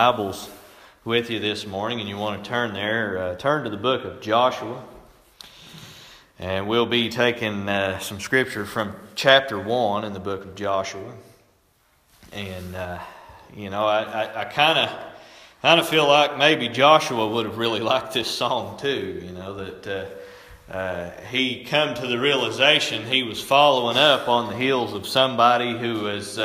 Bibles with you this morning and you want to turn there, uh, turn to the book of Joshua. And we'll be taking uh, some scripture from chapter 1 in the book of Joshua. And, uh, you know, I kind of kind of feel like maybe Joshua would have really liked this song too, you know, that uh, uh, he come to the realization he was following up on the heels of somebody who was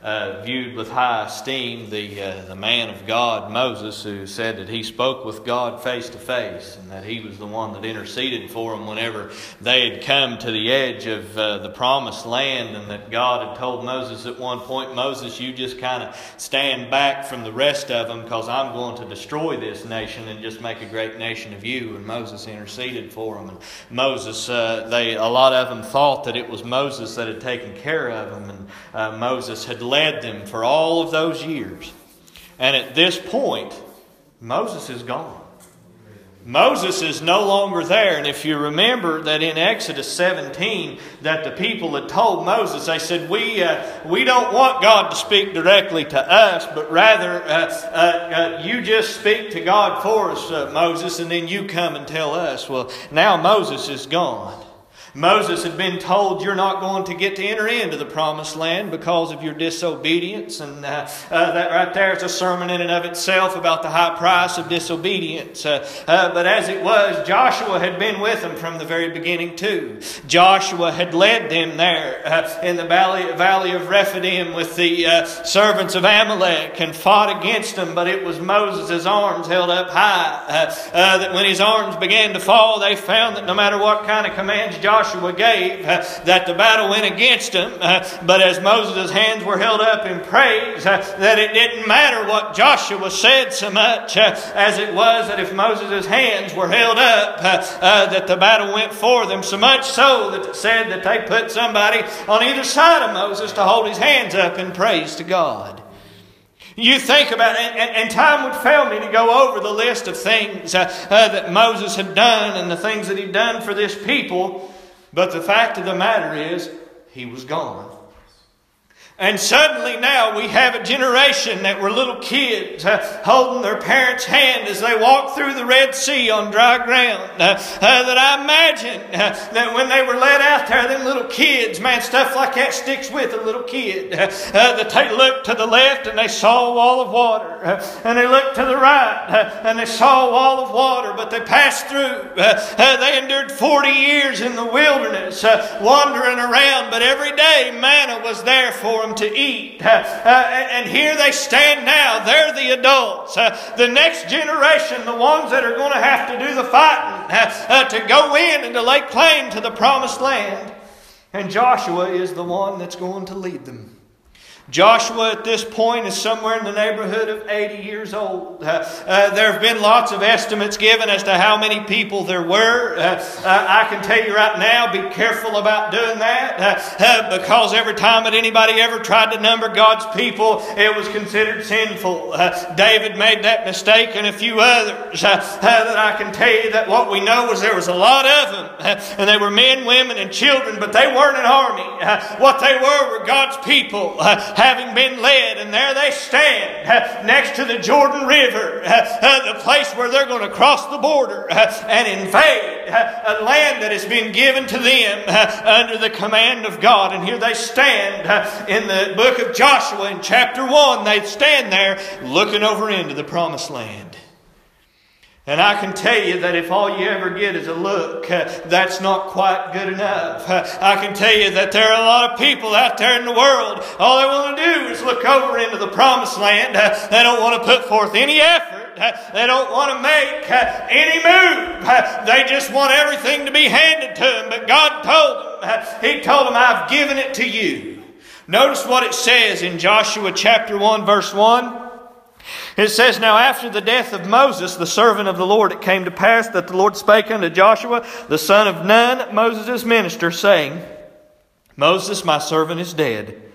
uh, viewed with high esteem the, uh, the man of God, Moses, who said that he spoke with God face to face and that he was the one that interceded for them whenever they had come to the edge of uh, the promised land and that God had told Moses at one point, Moses, you just kind of stand back from the rest of them because I'm going to destroy this nation and just make a great nation of you. And Moses interceded for them. And Moses, uh, they, a lot of them thought that it was Moses that had taken care of them and uh, Moses had led them for all of those years. And at this point, Moses is gone. Moses is no longer there. And if you remember that in Exodus 17, that the people had told Moses, they said, We, uh, we don't want God to speak directly to us, but rather uh, uh, uh you just speak to God for us, uh, Moses, and then you come and tell us. Well, now Moses is gone. Moses had been told, You're not going to get to enter into the promised land because of your disobedience. And uh, uh, that right there is a sermon in and of itself about the high price of disobedience. Uh, uh but as it was, Joshua had been with them from the very beginning, too. Joshua had led them there uh, in the valley, valley of Rephidim with the uh, servants of Amalek and fought against them. But it was Moses' arms held up high that when his arms began to fall, they found that no matter what kind of commands Joshua Joshua gave, uh, that the battle went against him. Uh, but as Moses' hands were held up in praise, uh, that it didn't matter what Joshua said so much as it was that if Moses' hands were held up, that the battle went for them. So much so that it said that they put somebody on either side of Moses to hold his hands up in praise to God. You think about it, and, and, time would fail me to go over the list of things uh, uh, that Moses had done and the things that he'd done for this people. But the fact of the matter is, he was gone. And suddenly now we have a generation that were little kids uh, holding their parents' hand as they walked through the Red Sea on dry ground. Uh, uh, that I imagine uh, that when they were led out there, them little kids, man, stuff like that sticks with a little kid. Uh, uh, that they looked to the left and they saw a wall of water. and they looked to the right and they saw a wall of water, but they passed through. they endured 40 years in the wilderness, wandering around, but every day manna was there for them them to eat. Uh, uh, and here they stand now. They're the adults. Uh, the next generation, the ones that are going to have to do the fighting, to go in and to lay claim to the promised land. And Joshua is the one that's going to lead them. Joshua at this point is somewhere in the neighborhood of 80 years old. Uh, uh, there have been lots of estimates given as to how many people there were. Uh, uh I can tell you right now, be careful about doing that uh, uh, because every time that anybody ever tried to number God's people, it was considered sinful. David made that mistake and a few others. that I can tell you that what we know is there was a lot of them, and they were men, women, and children, but they weren't an army. what they were were God's people having been led, and there they stand next to the Jordan River, the place where they're going to cross the border and invade a land that has been given to them under the command of God. And here they stand in the book of Joshua in chapter 1. They stand there looking over into the promised land. And I can tell you that if all you ever get is a look, uh, that's not quite good enough. Uh, I can tell you that there are a lot of people out there in the world, all they want to do is look over into the promised land. Uh, they don't want to put forth any effort. They don't want to make any move. They just want everything to be handed to them. But God told them, He told them, I've given it to you. Notice what it says in Joshua chapter 1, verse 1. It says, Now after the death of Moses, the servant of the Lord, it came to pass that the Lord spake unto Joshua, the son of Nun, Moses' minister, saying, Moses, my servant, is dead.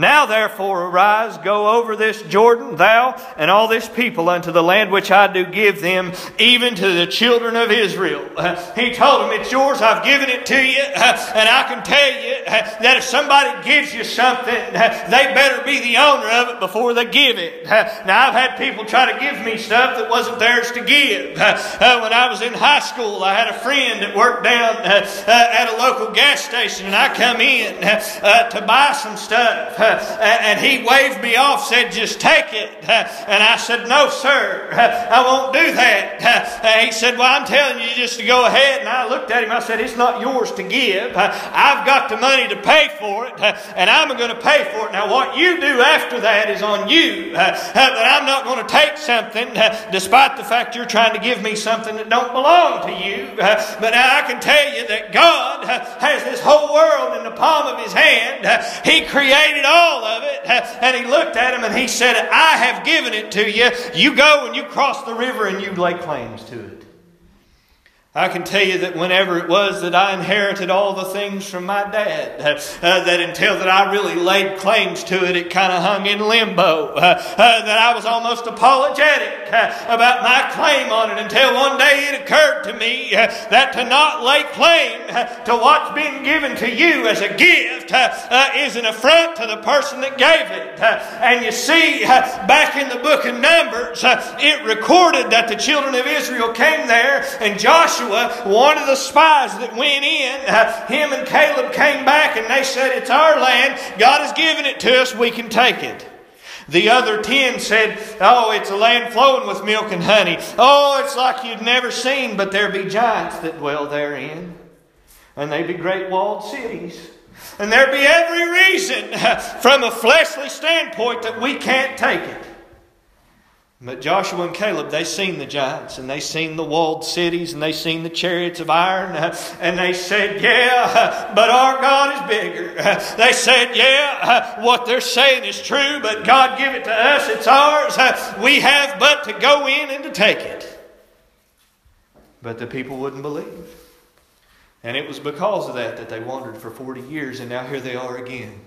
Now therefore arise, go over this Jordan, thou and all this people, unto the land which I do give them, even to the children of Israel. he told them, It's yours, I've given it to you, and I can tell you that if somebody gives you something, they better be the owner of it before they give it. Now I've had people try to give me stuff that wasn't theirs to give. Uh, when I was in high school, I had a friend that worked down uh, at a local gas station, and I come in uh, to buy some stuff Uh, and he waved me off, said, Just take it. And I said, No, sir, I won't do that. And He said, Well, I'm telling you just to go ahead. And I looked at him, I said, It's not yours to give. I've got the money to pay for it, and I'm going to pay for it. Now, what you do after that is on you. But I'm not going to take something, despite the fact you're trying to give me something that don't belong to you. But I can tell you that God has this whole world in the palm of His hand. He created all of it. And he looked at him and he said, I have given it to you. You go and you cross the river and you lay claims to it. I can tell you that whenever it was that I inherited all the things from my dad, uh, that until that I really laid claims to it, it kind of hung in limbo. Uh, uh, that I was almost apologetic uh, about my claim on it until one day it occurred to me uh, that to not lay claim to what's been given to you as a gift is an affront to the person that gave it. and you see, back in the book of Numbers, it recorded that the children of Israel came there and Joshua Joshua, one of the spies that went in, uh, him and Caleb came back and they said, It's our land. God has given it to us. We can take it. The other ten said, Oh, it's a land flowing with milk and honey. Oh, it's like you'd never seen, but there be giants that dwell therein. And they be great walled cities. And there be every reason from a fleshly standpoint that we can't take it. But Joshua and Caleb, they seen the giants and they seen the walled cities and they seen the chariots of iron and they said, Yeah, but our God is bigger. They said, Yeah, what they're saying is true, but God give it to us, it's ours. We have but to go in and to take it. But the people wouldn't believe. And it was because of that that they wandered for 40 years and now here they are again.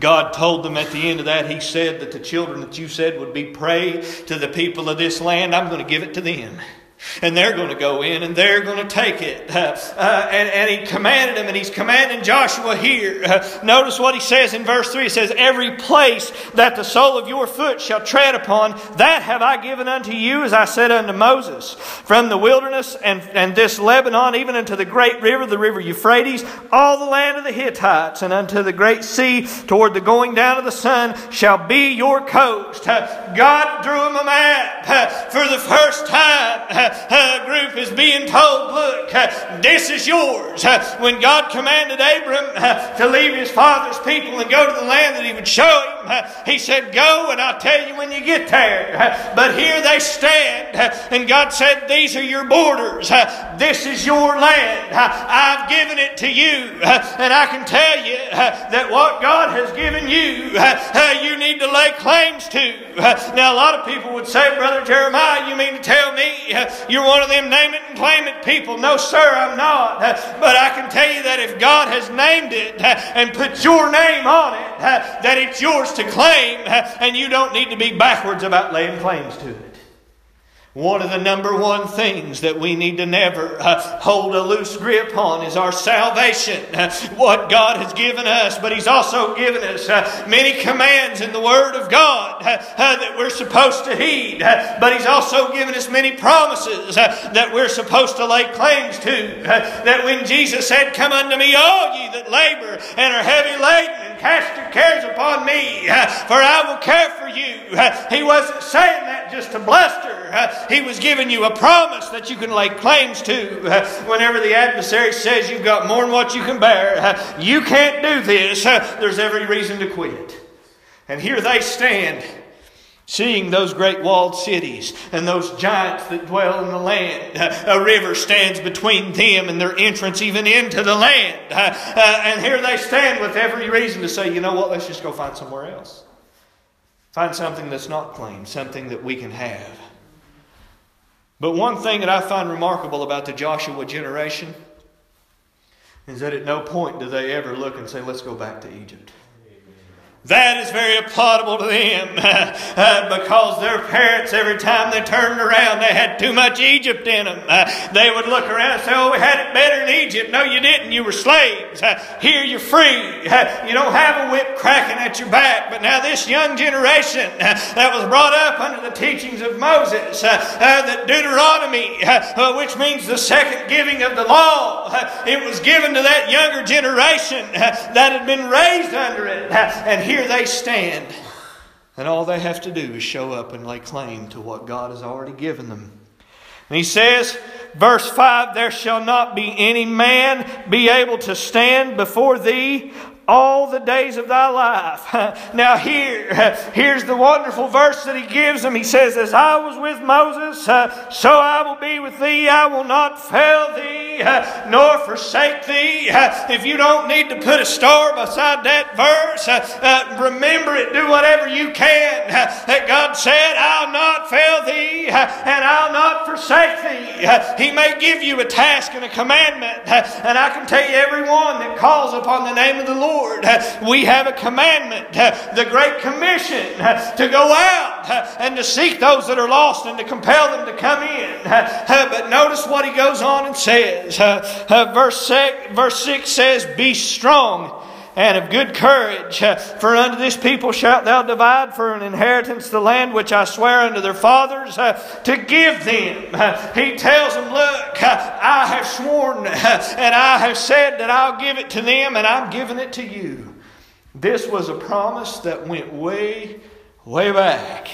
God told them at the end of that, He said that the children that you said would be prey to the people of this land, I'm going to give it to them. And they're going to go in and they're going to take it. Uh, uh, and, and he commanded them, and he's commanding Joshua here. Uh, notice what he says in verse 3. It says, Every place that the sole of your foot shall tread upon, that have I given unto you, as I said unto Moses. From the wilderness and, and this Lebanon, even unto the great river, the river Euphrates, all the land of the Hittites, and unto the great sea, toward the going down of the sun, shall be your coast. Uh, God drew him a map uh, for the first time uh, group is being told, look, this is yours. When God commanded Abram uh, to leave his father's people and go to the land that he would show him, uh, he said, go and I'll tell you when you get there. Uh, but here they stand uh, and God said, these are your borders. Uh, this is your land. Uh, I've given it to you. And I can tell you that what God has given you, you need to lay claims to. Now, a lot of people would say, Brother Jeremiah, you mean to tell me you're one of them name it and claim it people. No, sir, I'm not. But I can tell you that if God has named it and put your name on it, that it's yours to claim, and you don't need to be backwards about laying claims to it. One of the number one things that we need to never uh, hold a loose grip on is our salvation. Uh, what God has given us, but He's also given us uh, many commands in the Word of God uh, uh, that we're supposed to heed. Uh, but He's also given us many promises that we're supposed to lay claims to. that when Jesus said, Come unto me, all ye that labor and are heavy laden, cast your cares upon me, for I will care for you. He wasn't saying that just to bluster. He was giving you a promise that you can lay claims to. Whenever the adversary says you've got more than what you can bear, you can't do this, there's every reason to quit. And here they stand seeing those great walled cities and those giants that dwell in the land. A river stands between them and their entrance even into the land. Uh, and here they stand with every reason to say, you know what, let's just go find somewhere else. Find something that's not claimed, something that we can have. But one thing that I find remarkable about the Joshua generation is that at no point do they ever look and say, let's go back to Egypt. That is very applaudable to them uh, because their parents, every time they turned around, they had too much Egypt in them. Uh, they would look around and say, Oh, we had it better in Egypt. No, you didn't. You were slaves. Uh, here you're free. Uh, you don't have a whip cracking at your back. But now, this young generation uh, that was brought up under the teachings of Moses, uh, that Deuteronomy, which means the second giving of the law, it was given to that younger generation that had been raised under it. and here they stand, and all they have to do is show up and lay claim to what God has already given them. And he says, verse 5 There shall not be any man be able to stand before thee all the days of thy life. Now, here, here's the wonderful verse that he gives them. He says, As I was with Moses, uh, so I will be with thee. I will not fail thee, uh, nor forsake thee. Uh, if you don't need to put a star beside that verse, remember it. Do whatever you can. That God said, I'll not fail thee, and I'll not forsake thee. He may give you a task and a commandment, and I can tell you, everyone that calls upon the name of the Lord, Lord, we have a commandment, the Great Commission, to go out and to seek those that are lost and to compel them to come in. But notice what he goes on and says. Verse 6 says, Be strong and of good courage. Uh, for unto this people shalt thou divide for an inheritance the land which I swear unto their fathers uh, to give them. Uh, he tells them, Look, I have sworn and I have said that I'll give it to them, and I'm giving it to you. This was a promise that went way, way back.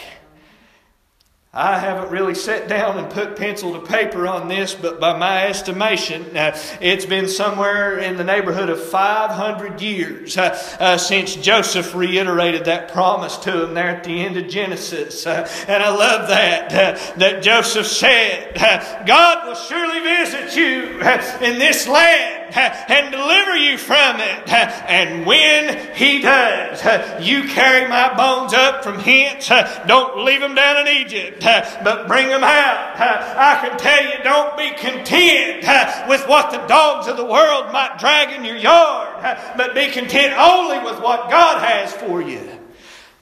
I haven't really sat down and put pencil to paper on this, but by my estimation, uh, it's been somewhere in the neighborhood of 500 years uh, uh, since Joseph reiterated that promise to him there at the end of Genesis. Uh, and I love that, uh, that Joseph said, uh, God will surely visit you in this land and deliver you from it. And when He does, you carry my bones up from hence. Don't leave them down in Egypt, but bring them out. I can tell you, don't be content with what the dogs of the world might drag in your yard, but be content only with what God has for you.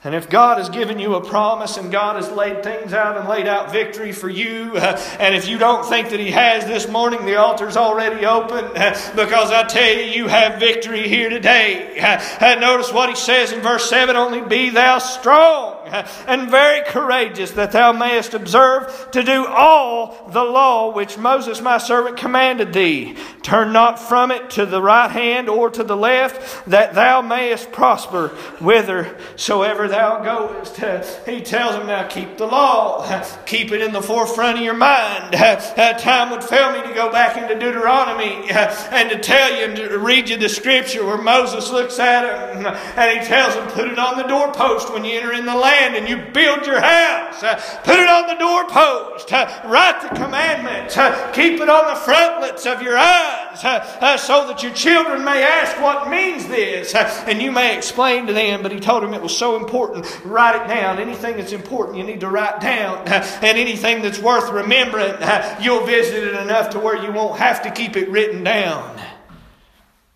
And if God has given you a promise and God has laid things out and laid out victory for you, uh, and if you don't think that He has this morning, the altar's already open uh, because I tell you, you have victory here today. Uh, notice what He says in verse 7 Only be thou strong and very courageous, that thou mayest observe to do all the law which Moses my servant commanded thee. Turn not from it to the right hand or to the left, that thou mayest prosper whithersoever thou goest. He tells him, Now keep the law, keep it in the forefront of your mind. Time would fail me to go back into Deuteronomy and to tell you and to read you the scripture where Moses looks at him and he tells him, Put it on the doorpost when you enter in the land and you build your house, uh, put it on the doorpost, uh, write the commandments, uh, keep it on the frontlets of your eyes, so that your children may ask what means this, and you may explain to them. But he told them it was so important. Write it down. Anything that's important, you need to write down, and anything that's worth remembering, you'll visit it enough to where you won't have to keep it written down.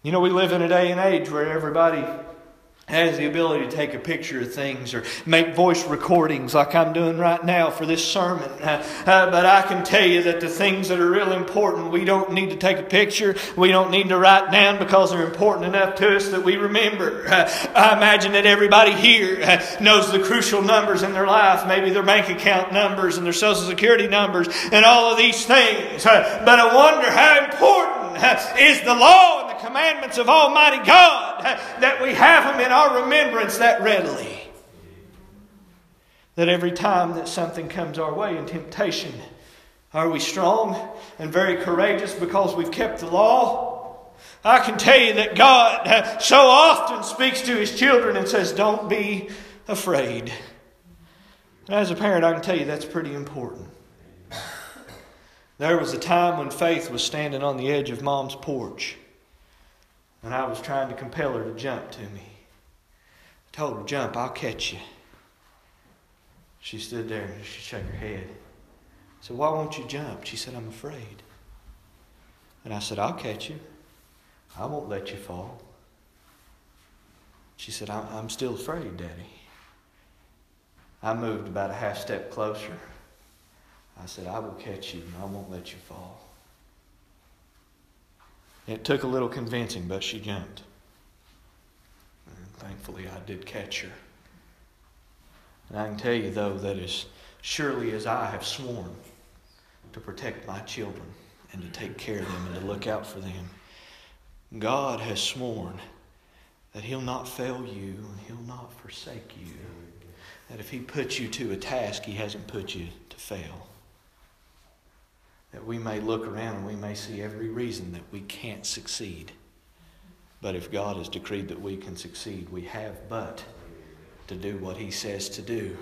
You know, we live in a day and age where everybody has the ability to take a picture of things or make voice recordings like I'm doing right now for this sermon. Uh, uh, but I can tell you that the things that are real important, we don't need to take a picture. We don't need to write down because they're important enough to us that we remember. Uh, I imagine that everybody here uh, knows the crucial numbers in their life, maybe their bank account numbers and their social security numbers and all of these things. Uh, but I wonder how important uh, is the law commandments of Almighty God that we have them in our remembrance that readily. That every time that something comes our way in temptation, are we strong and very courageous because we've kept the law? I can tell you that God so often speaks to His children and says, Don't be afraid. And as a parent, I can tell you that's pretty important. There was a time when Faith was standing on the edge of mom's porch, and I was trying to compel her to jump to me I told her, Jump, I'll catch you. She stood there and she shook her head. I said, Why won't you jump? She said, I'm afraid. And I said, I'll catch you. I won't let you fall. She said, I'm still afraid, Daddy. I moved about a half step closer. I said, I will catch you and I won't let you fall. It took a little convincing, but she jumped. And thankfully, I did catch her. And I can tell you, though, that as surely as I have sworn to protect my children and to take care of them and to look out for them, God has sworn that He'll not fail you and He'll not forsake you. That if He puts you to a task, He hasn't put you to fail. That we may look around and we may see every reason that we can't succeed. But if God has decreed that we can succeed, we have but to do what He says to do.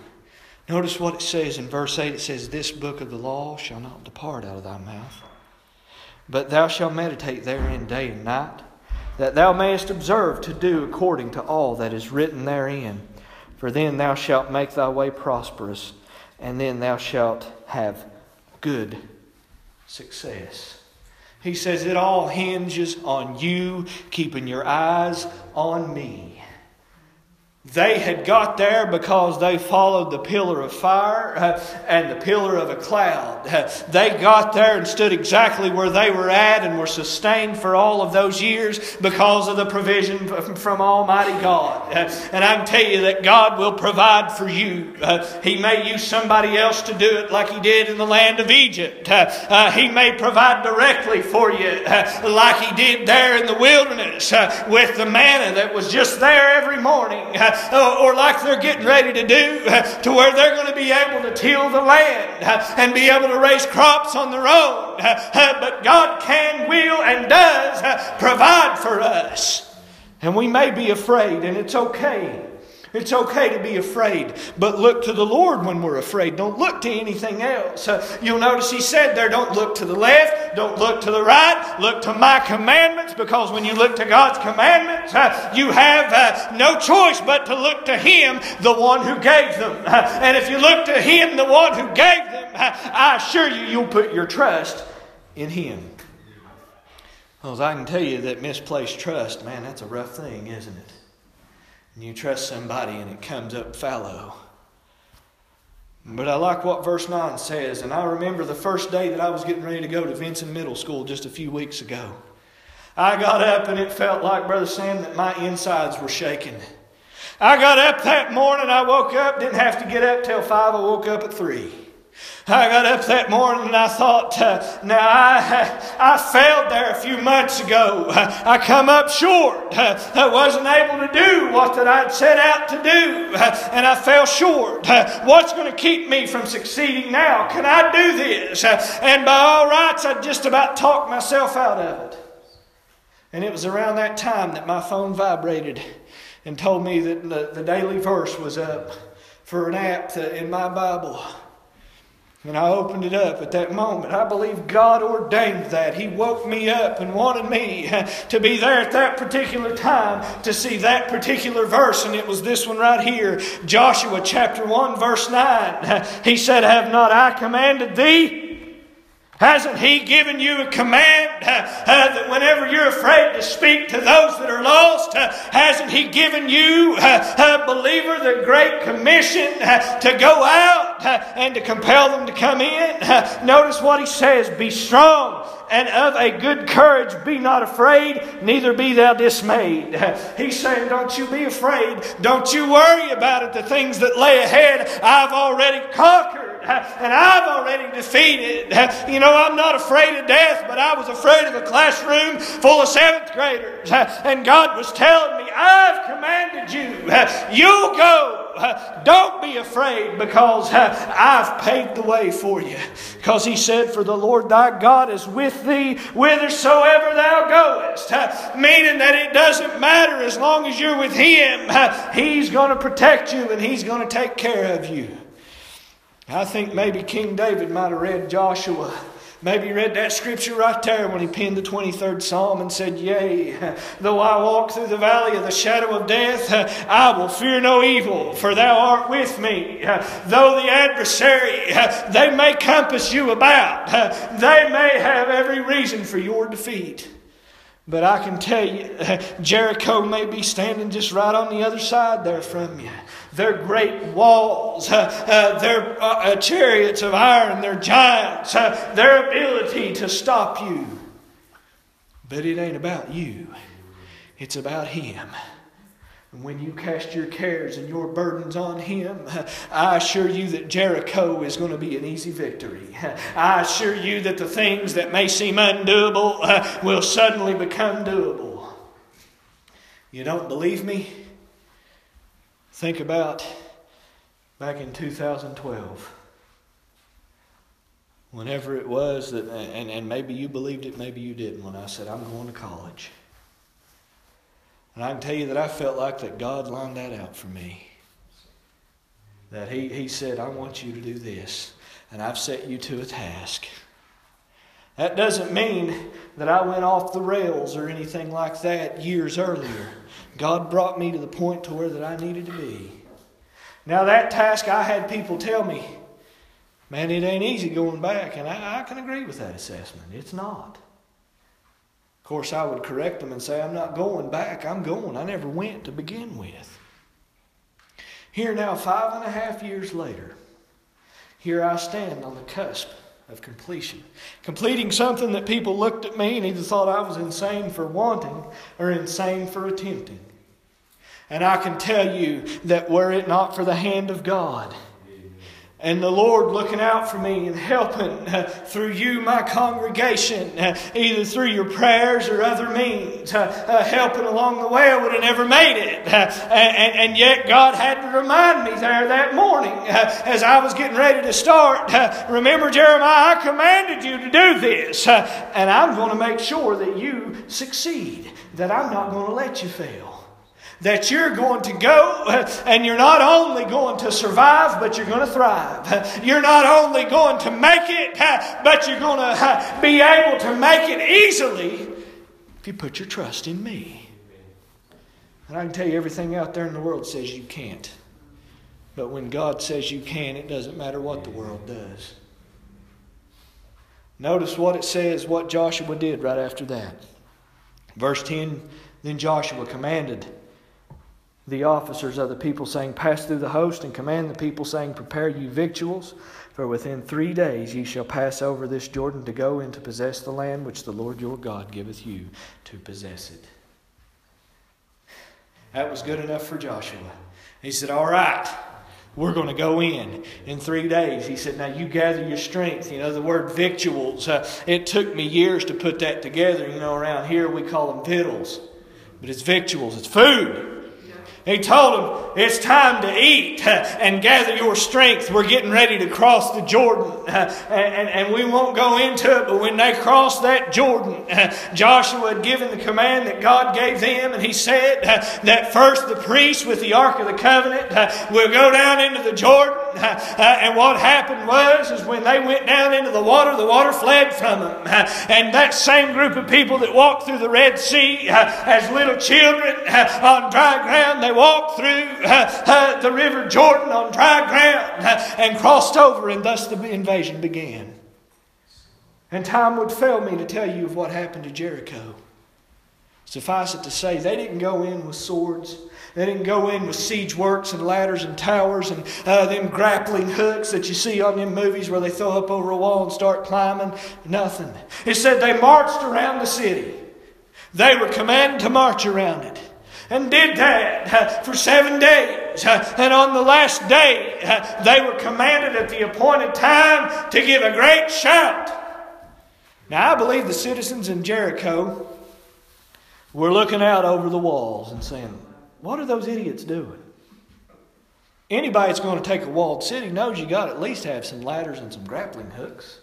Notice what it says in verse 8 it says, This book of the law shall not depart out of thy mouth, but thou shalt meditate therein day and night, that thou mayest observe to do according to all that is written therein. For then thou shalt make thy way prosperous, and then thou shalt have good success. He says it all hinges on you keeping your eyes on me. They had got there because they followed the pillar of fire uh, and the pillar of a cloud. Uh, they got there and stood exactly where they were at and were sustained for all of those years because of the provision from Almighty God. Uh, and I can tell you that God will provide for you. He may use somebody else to do it like He did in the land of Egypt. He may provide directly for you like He did there in the wilderness with the manna that was just there every morning uh, or like they're getting ready to do, uh, to where they're going to be able to till the land uh, and be able to raise crops on their own. But God can, will, and does provide for us. And we may be afraid, and it's okay. It's okay to be afraid, but look to the Lord when we're afraid. Don't look to anything else. Uh, you'll notice he said there, don't look to the left, don't look to the right, look to my commandments, because when you look to God's commandments, uh, you have uh, no choice but to look to Him, the one who gave them. Uh, and if you look to Him, the one who gave them, uh, I assure you, you'll put your trust in Him. Because I can tell you that misplaced trust, man, that's a rough thing, isn't it? And you trust somebody and it comes up fallow. But I like what verse 9 says, and I remember the first day that I was getting ready to go to Vincent Middle School just a few weeks ago. I got up and it felt like, Brother Sam, that my insides were shaking. I got up that morning, I woke up, didn't have to get up till 5, I woke up at 3. I got up that morning and I thought, uh, now I, I failed there a few months ago. I come up short. I wasn't able to do what that I'd set out to do, and I fell short. What's going to keep me from succeeding now? Can I do this? And by all rights, I just about talked myself out of it. And it was around that time that my phone vibrated and told me that the, the daily verse was up for an app in my Bible. And I opened it up at that moment. I believe God ordained that. He woke me up and wanted me to be there at that particular time to see that particular verse. And it was this one right here Joshua chapter 1, verse 9. He said, Have not I commanded thee? Hasn't He given you a command uh, uh, that whenever you're afraid to speak to those that are lost, uh, hasn't He given you, uh, believer, the Great Commission uh, to go out uh, and to compel them to come in? notice what He says Be strong and of a good courage. Be not afraid, neither be thou dismayed. He's saying, Don't you be afraid. Don't you worry about it. The things that lay ahead, I've already conquered and I've already defeated. You know, I'm not afraid of death, but I was afraid of a classroom full of seventh graders. And God was telling me, I've commanded you. You'll go. Don't be afraid because I've paved the way for you. Because he said, For the Lord thy God is with thee whithersoever thou goest. Meaning that it doesn't matter as long as you're with him. He's going to protect you and he's going to take care of you. I think maybe King David might have read Joshua. Maybe read that scripture right there when he penned the 23rd Psalm and said, Yea, though I walk through the valley of the shadow of death, I will fear no evil, for thou art with me. Though the adversary, they may compass you about, they may have every reason for your defeat. But I can tell you, Jericho may be standing just right on the other side there from you. They're great walls, uh, uh, their uh, chariots of iron, their giants, uh, their ability to stop you. But it ain't about you, it's about Him. And when you cast your cares and your burdens on Him, I assure you that Jericho is going to be an easy victory. I assure you that the things that may seem undoable uh, will suddenly become doable. You don't believe me? Think about back in 2012. Whenever it was that, and, and maybe you believed it, maybe you didn't, when I said, I'm going to college. And I can tell you that I felt like that God lined that out for me. That he, he said, I want you to do this, and I've set you to a task. That doesn't mean that I went off the rails or anything like that years earlier. God brought me to the point to where that I needed to be. Now that task I had people tell me, man, it ain't easy going back, and I, I can agree with that assessment. It's not Of course, I would correct them and say, I'm not going back. I'm going. I never went to begin with. Here now, five and a half years later, here I stand on the cusp of completion. Completing something that people looked at me and either thought I was insane for wanting or insane for attempting. And I can tell you that were it not for the hand of God, and the Lord looking out for me and helping uh, through you, my congregation, uh, either through your prayers or other means, uh, uh helping along the way, I would have never made it. Uh, and, and, yet God had to remind me there that morning uh, as I was getting ready to start. remember, Jeremiah, I commanded you to do this, and I'm going to make sure that you succeed, that I'm not going to let you fail that you're going to go and you're not only going to survive, but you're going to thrive. You're not only going to make it, but you're going to be able to make it easily if you put your trust in me. And I can tell you everything out there in the world says you can't. But when God says you can, it doesn't matter what the world does. Notice what it says, what Joshua did right after that. Verse 10 Then Joshua commanded the officers of the people, saying, Pass through the host and command the people, saying, Prepare you victuals, for within three days ye shall pass over this Jordan to go in to possess the land which the Lord your God giveth you to possess it. That was good enough for Joshua. He said, All right, we're going to go in in three days. He said, Now you gather your strength. You know, the word victuals, uh, it took me years to put that together. You know, around here we call them victuals, but it's victuals, it's food. He told them, It's time to eat and gather your strength. We're getting ready to cross the Jordan. And, we won't go into it, but when they crossed that Jordan, Joshua had given the command that God gave them, and he said that first the priest with the Ark of the Covenant will go down into the Jordan. Uh, and what happened was, is when they went down into the water, the water fled from them. And that same group of people that walked through the Red Sea as little children on dry ground, they walked through uh, uh, the river Jordan on dry ground uh, and crossed over, and thus the invasion began. And time would fail me to tell you of what happened to Jericho. Suffice it to say, they didn't go in with swords. They didn't go in with siege works and ladders and towers and uh, them grappling hooks that you see on them movies where they throw up over a wall and start climbing. Nothing. It said they marched around the city. They were commanded to march around it and did that uh, for seven days. Uh, and on the last day, uh, they were commanded at the appointed time to give a great shout. Now, I believe the citizens in Jericho were looking out over the walls and saying, What are those idiots doing? Anybody that's going to take a walled city knows you got to at least have some ladders and some grappling hooks.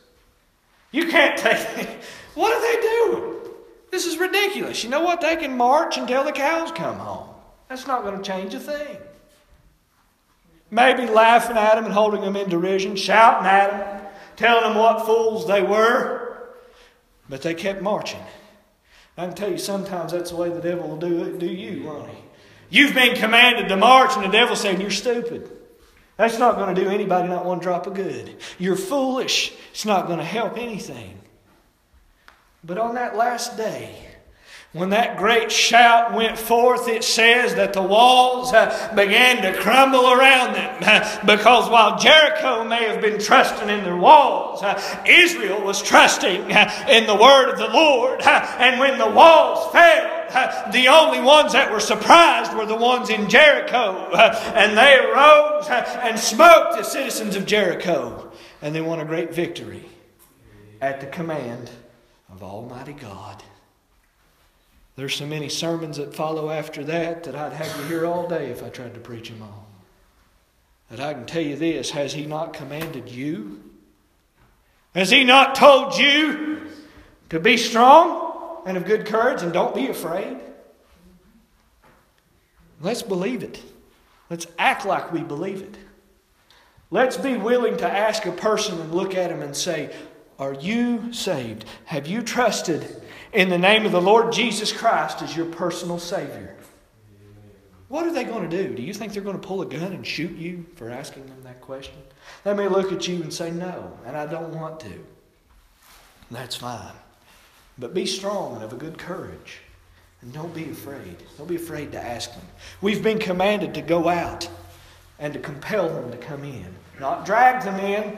You can't take. what are they doing? This is ridiculous. You know what? They can march until the cows come home. That's not going to change a thing. Maybe laughing at them and holding them in derision, shouting at them, telling them what fools they were. But they kept marching. I can tell you sometimes that's the way the devil will do, it, do you, won't he? You've been commanded to march, and the devil's saying you're stupid. That's not going to do anybody not one drop of good. You're foolish. It's not going to help anything. But on that last day, When that great shout went forth, it says that the walls uh, began to crumble around them. because while Jericho may have been trusting in their walls, uh, Israel was trusting uh, in the word of the Lord. and when the walls fell, the only ones that were surprised were the ones in Jericho. and they arose and smote the citizens of Jericho. And they won a great victory at the command of Almighty God. There's so many sermons that follow after that that I'd have you hear all day if I tried to preach them all. But I can tell you this has He not commanded you? Has He not told you to be strong and of good courage and don't be afraid? Let's believe it. Let's act like we believe it. Let's be willing to ask a person and look at him and say, Are you saved? Have you trusted in the name of the Lord Jesus Christ as your personal Savior. What are they going to do? Do you think they're going to pull a gun and shoot you for asking them that question? They may look at you and say, No, and I don't want to. That's fine. But be strong and of a good courage. And don't be afraid. Don't be afraid to ask them. We've been commanded to go out and to compel them to come in. Not drag them in,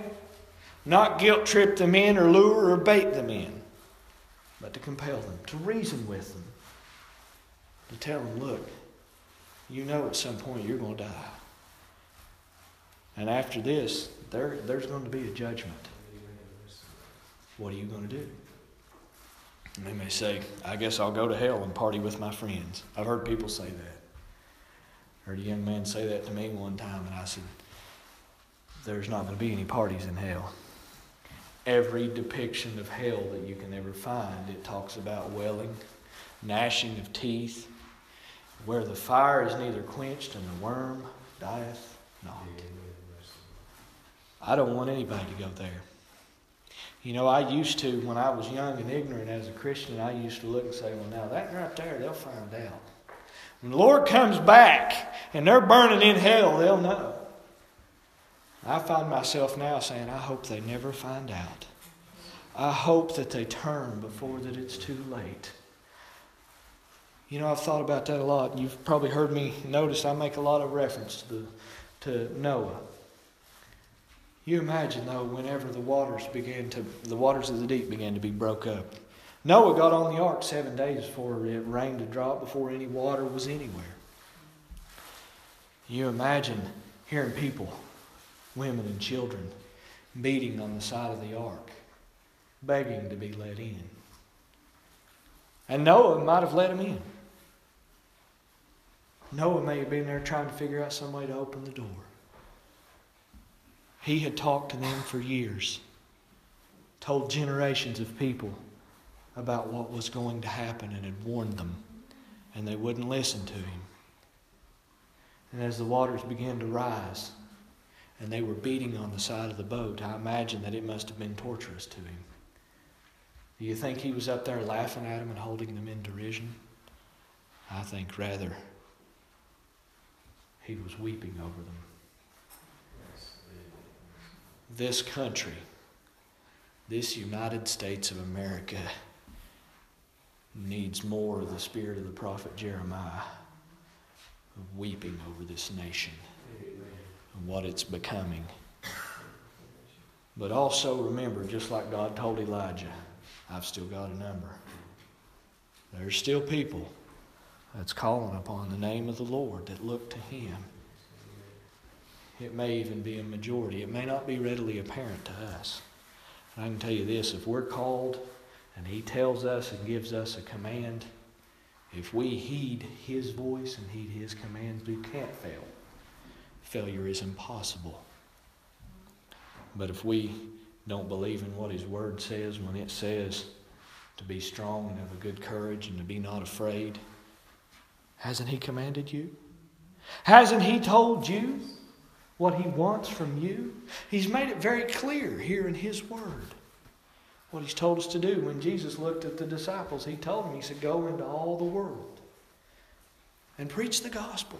not guilt trip them in or lure or bait them in but to compel them, to reason with them, to tell them, look, you know at some point you're going to die. And after this, there, there's going to be a judgment. What are you going to do? And they may say, I guess I'll go to hell and party with my friends. I've heard people say that. I heard a young man say that to me one time, and I said, There's not going to be any parties in hell every depiction of hell that you can ever find. It talks about wailing, gnashing of teeth, where the fire is neither quenched and the worm dieth not. I don't want anybody to go there. You know, I used to, when I was young and ignorant as a Christian, I used to look and say, well, now that right there, they'll find out. When the Lord comes back and they're burning in hell, they'll know. I find myself now saying, I hope they never find out. I hope that they turn before that it's too late. You know, I've thought about that a lot. You've probably heard me notice I make a lot of reference to, the, to Noah. You imagine though, whenever the waters began to, the waters of the deep began to be broke up. Noah got on the ark seven days before it rained a drop, before any water was anywhere. You imagine hearing people women and children beating on the side of the ark, begging to be let in. And Noah might have let them in. Noah may have been there trying to figure out some way to open the door. He had talked to them for years, told generations of people about what was going to happen, and had warned them, and they wouldn't listen to him. And as the waters began to rise, and they were beating on the side of the boat, I imagine that it must have been torturous to him. Do you think he was up there laughing at them and holding them in derision? I think rather he was weeping over them. This country, this United States of America, needs more of the spirit of the prophet Jeremiah weeping over this nation what it's becoming. But also remember, just like God told Elijah, I've still got a number. There's still people that's calling upon the name of the Lord that look to Him. It may even be a majority. It may not be readily apparent to us. I can tell you this if we're called and He tells us and gives us a command, if we heed His voice and heed His commands, we can't fail failure is impossible. But if we don't believe in what His Word says, when it says to be strong and have a good courage and to be not afraid, hasn't He commanded you? Hasn't He told you what He wants from you? He's made it very clear here in His Word what He's told us to do. When Jesus looked at the disciples, He told them, He said, Go into all the world and preach the gospel.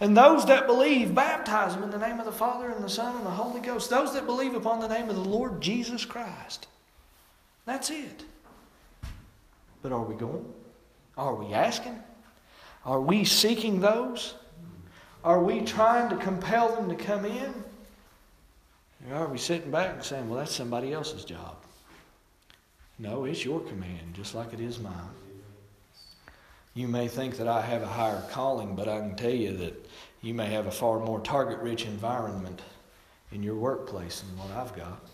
And those that believe, baptize them in the name of the Father and the Son and the Holy Ghost. Those that believe upon the name of the Lord Jesus Christ. That's it. But are we going? Are we asking? Are we seeking those? Are we trying to compel them to come in? Or are we sitting back and saying, well, that's somebody else's job? No, it's your command, just like it is mine. You may think that I have a higher calling, but I can tell you that you may have a far more target rich environment in your workplace than what I've got.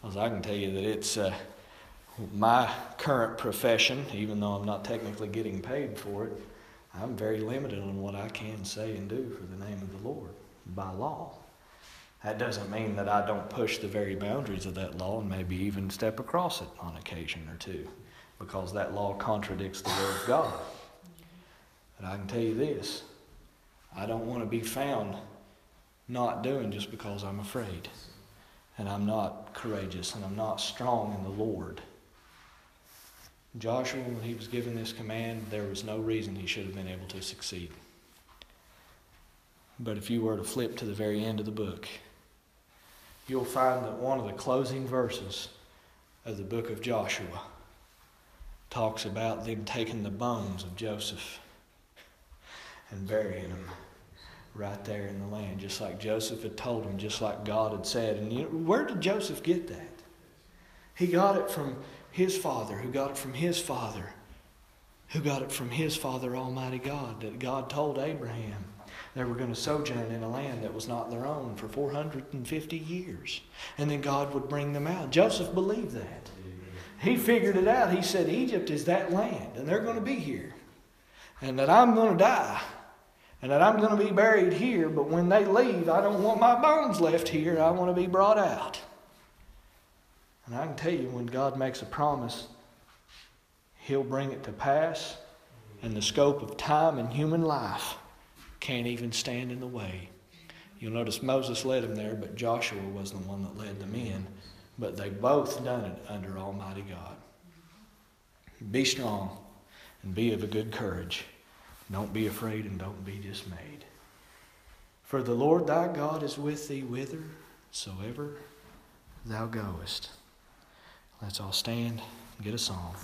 Because I can tell you that it's uh, my current profession, even though I'm not technically getting paid for it, I'm very limited on what I can say and do for the name of the Lord by law. That doesn't mean that I don't push the very boundaries of that law and maybe even step across it on occasion or two because that law contradicts the Word of God. But I can tell you this I don't want to be found not doing just because I'm afraid and I'm not courageous and I'm not strong in the Lord. Joshua, when he was given this command, there was no reason he should have been able to succeed. But if you were to flip to the very end of the book, you'll find that one of the closing verses of the book of Joshua talks about them taking the bones of Joseph and burying them right there in the land, just like Joseph had told him, just like God had said. And you know, where did Joseph get that? He got it from his father, who got it from his father, who got it from his father, Almighty God, that God told Abraham they were going to sojourn in a land that was not their own for 450 years. And then God would bring them out. Joseph believed that. He figured it out. He said, Egypt is that land, and they're going to be here. And that I'm going to die. And that I'm going to be buried here, but when they leave, I don't want my bones left here. I want to be brought out. And I can tell you, when God makes a promise, He'll bring it to pass, and the scope of time and human life can't even stand in the way. You'll notice Moses led them there, but Joshua was the one that led them in. But they both done it under Almighty God. Be strong and be of a good courage. Don't be afraid and don't be dismayed. For the Lord thy God is with thee whithersoever thou goest. Let's all stand and get a song.